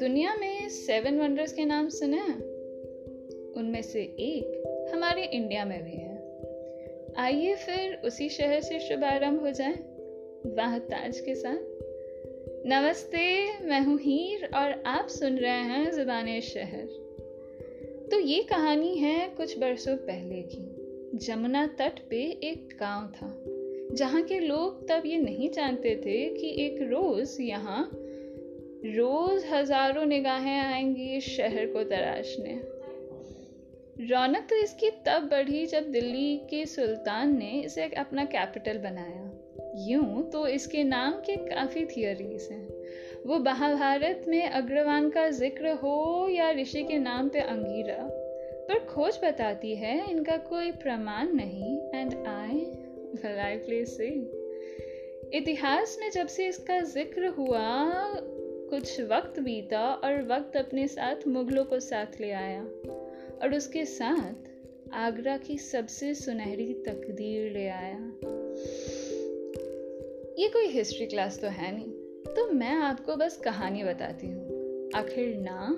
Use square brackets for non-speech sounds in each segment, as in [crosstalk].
दुनिया में seven wonders के नाम सुने हैं? उनमें से एक हमारे इंडिया में भी है। आइए फिर उसी शहर से शुभारंभ हो जाए, वाह ताज के साथ। नमस्ते, मैं हूँ हीर और आप सुन रहे हैं ज़ुबान शहर। तो ये कहानी है कुछ बरसों पहले की। जमुना तट पे एक गाँव था, जहाँ के लोग तब ये नहीं जानते थे कि एक रोज यहाँ रोज हज़ारों निगाहें आएँगी इस शहर को तराशने। रौनक तो इसकी तब बढ़ी जब दिल्ली के सुल्तान ने इसे अपना कैपिटल बनाया। यूँ तो इसके नाम के काफ़ी थियोरीज हैं। वो महाभारत में अग्रवान का ज़िक्र हो या ऋषि के नाम पे अंगीरा पर खोज बताती है, इनका कोई प्रमाण नहीं। एंड आई से इतिहास में जब से इसका ज़िक्र हुआ, कुछ वक्त बीता और वक्त अपने साथ मुगलों को साथ ले आया। और उसके साथ आगरा की सबसे सुनहरी तकदीर ले आया। ये कोई हिस्ट्री क्लास तो है नहीं। तो मैं आपको बस कहानी बताती हूँ। आखिर नाम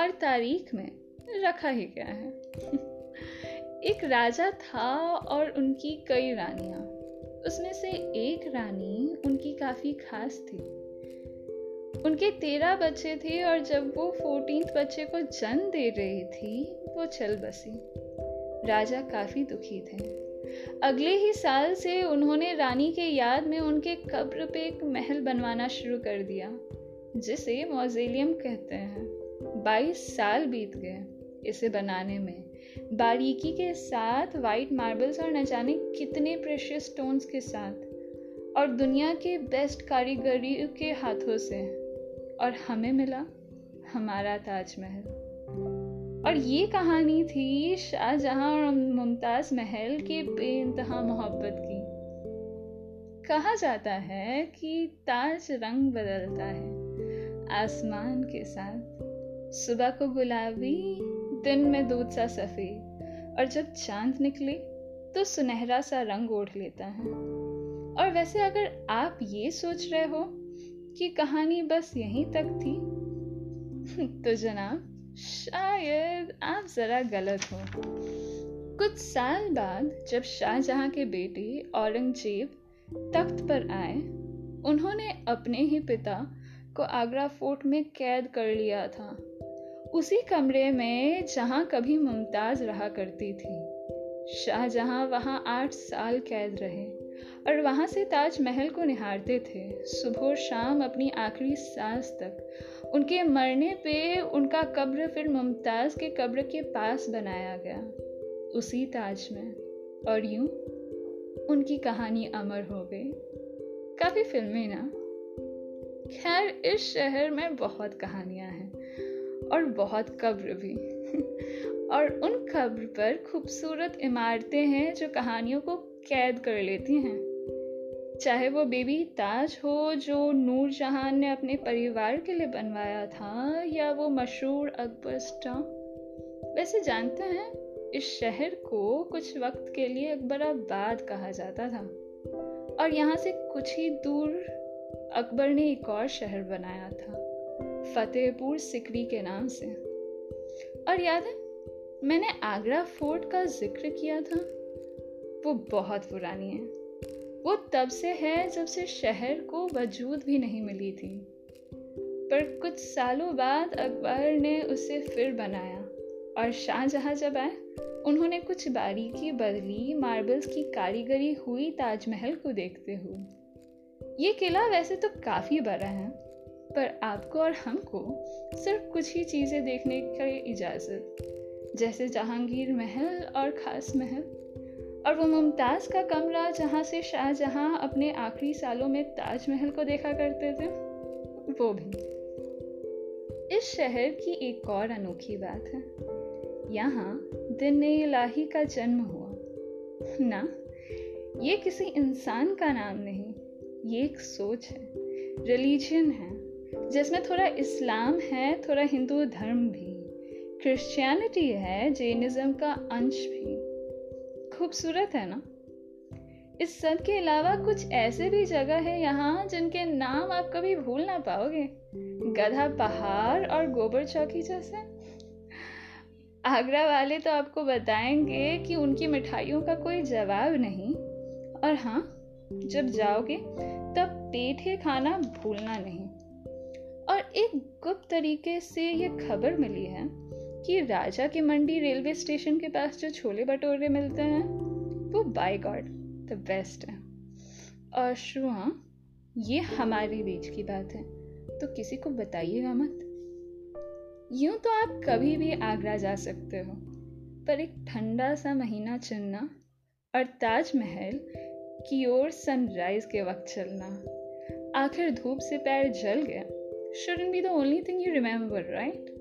और तारीख में रखा ही क्या है। एक राजा था और उनकी कई रानियाँ। उसमें से एक रानी उनकी काफ़ी खास थी। उनके तेरह बच्चे थे और जब वो फोर्टीन बच्चे को जन्म दे रही थी, वो चल बसी। राजा काफ़ी दुखी थे। अगले ही साल से उन्होंने रानी के याद में उनके कब्र पे एक महल बनवाना शुरू कर दिया, जिसे मौजेलियम कहते हैं। बाईस साल बीत गए। इसे बनाने में। बारीकी के साथ वाइट मार्बल्स और न जाने कितने प्रेशियस स्टोन्स के साथ। और दुनिया के बेस्ट कारीगरी के हाथों से। और हमें मिला हमारा ताजमहल। और ये कहानी थी शाहजहां और मुमताज़ महल की बेइंतहा मोहब्बत की। कहा जाता है कि ताज रंग बदलता है। आसमान के साथ। सुबह को गुलाबी दिन में दूध सा सफ़ेद और जब चाँद निकले तो सुनहरा सा रंग ओढ़ लेता है। और वैसे अगर आप ये सोच रहे हो कि कहानी बस यहीं तक थी [laughs] तो जनाब, शायद आप जरा गलत हो। कुछ साल बाद जब शाहजहां के बेटे औरंगज़ेब तख्त पर आए, उन्होंने अपने ही पिता को आगरा फोर्ट में कैद कर लिया था। उसी कमरे में जहाँ कभी मुमताज़ रहा करती थी। शाहजहां वहाँ आठ साल कैद रहे और वहाँ से ताजमहल को निहारते थे। सुबह शाम अपनी आखिरी सांस तक उनके मरने पे उनका कब्र फिर मुमताज़ के कब्र के पास बनाया गया, उसी ताज में और यूँ उनकी कहानी अमर हो गई। काफ़ी फ़िल्में ना? खैर, इस शहर में बहुत कहानियाँ हैं। और बहुत कब्र भी। [laughs] और उन कब्र पर खूबसूरत इमारतें हैं जो कहानियों को कैद कर लेती हैं। चाहे वो बेबी ताज हो, जो नूर जहाँ ने अपने परिवार के लिए बनवाया था, या वो मशहूर अकबर स्टम्प वैसे जानते हैं, इस शहर को कुछ वक्त के लिए अकबराबाद कहा जाता था। और यहाँ से कुछ ही दूर अकबर ने एक और शहर बनाया था। फतेहपुर सिकरी के नाम से। और याद है, मैंने आगरा फोर्ट का ज़िक्र किया था। वो बहुत पुरानी है। वो तब से है जब से शहर को वजूद भी नहीं मिली थी। पर कुछ सालों बाद अकबर ने उसे फिर बनाया और शाहजहां जब आए, उन्होंने कुछ बारीकी बदली मार्बल्स की कारीगरी हुई ताजमहल को देखते हुए। ये किला वैसे तो काफ़ी बड़ा है पर आपको और हमको सिर्फ़ कुछ ही चीज़ें देखने की इजाज़त। जैसे जहांगीर महल और खास महल। और वो मुमताज़ का कमरा जहाँ से शाहजहाँ अपने आखिरी सालों में ताजमहल को देखा करते थे, वो भी। इस शहर की एक और अनोखी बात है। यहाँ दिन इलाही का जन्म हुआ। ना, ये किसी इंसान का नाम नहीं, ये एक सोच है, रिलीजन है। जिसमें थोड़ा इस्लाम है, थोड़ा हिंदू धर्म भी। क्रिश्चियनिटी है जैनिज्म का अंश भी। खूबसूरत है ना? इस सब के अलावा कुछ ऐसे भी जगह है यहाँ जिनके नाम आप कभी भूल ना पाओगे। गधा पहाड़ और गोबर चौकी जैसे। आगरा वाले तो आपको बताएँगे कि उनकी मिठाइयों का कोई जवाब नहीं। और हाँ जब जाओगे, तब पेठे खाना भूलना नहीं। और एक गुप्त तरीके से ये खबर मिली है कि राजा की मंडी रेलवे स्टेशन के पास जो छोले भटोरे मिलते हैं, वो बाय गॉड द बेस्ट है। और शुआ ये हमारे बीच की बात है तो किसी को बताइएगा मत। यूँ तो आप कभी भी आगरा जा सकते हो, पर एक ठंडा सा महीना चुनना और ताजमहल की ओर सनराइज के वक्त चलना, आखिर धूप से पैर जल गया shouldn't be the only thing you remember right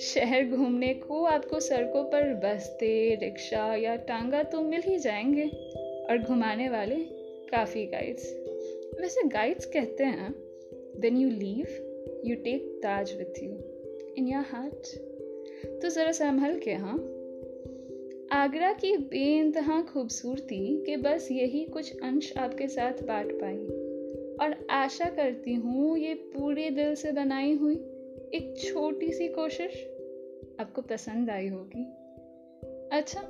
शहर घूमने को आपको सड़कों पर बस्ते, रिक्शा या टांगा तो मिल ही जाएँगे। और घुमाने वाले काफ़ी गाइड्स वैसे गाइड्स कहते हैं then you leave you take Taj with you in your heart तो ज़रा संभल के हाँ? आगरा की बेइंतहा खूबसूरती के बस यही कुछ अंश आपके साथ बांट पाई। और आशा करती हूँ ये पूरे दिल से बनाई हुई एक छोटी सी कोशिश आपको पसंद आई होगी। अच्छा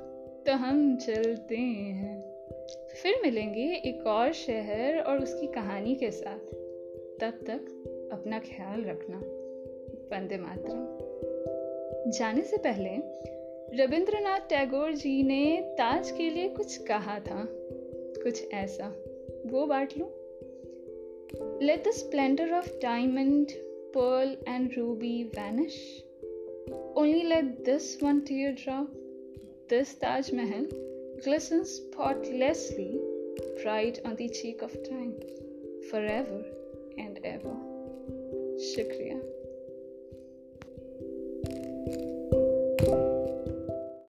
तो हम चलते हैं। फिर मिलेंगे एक और शहर और उसकी कहानी के साथ। तब तक अपना ख्याल रखना। वंदे मातरम। जाने से पहले रविंद्रनाथ टैगोर जी ने ताज के लिए कुछ कहा था। कुछ ऐसा। वो बांट लो। Let the splendor of diamond, pearl, and ruby vanish. Only let this one teardrop, this Taj Mahal, glisten spotlessly, bright on the cheek of time, forever and ever. Shukriya.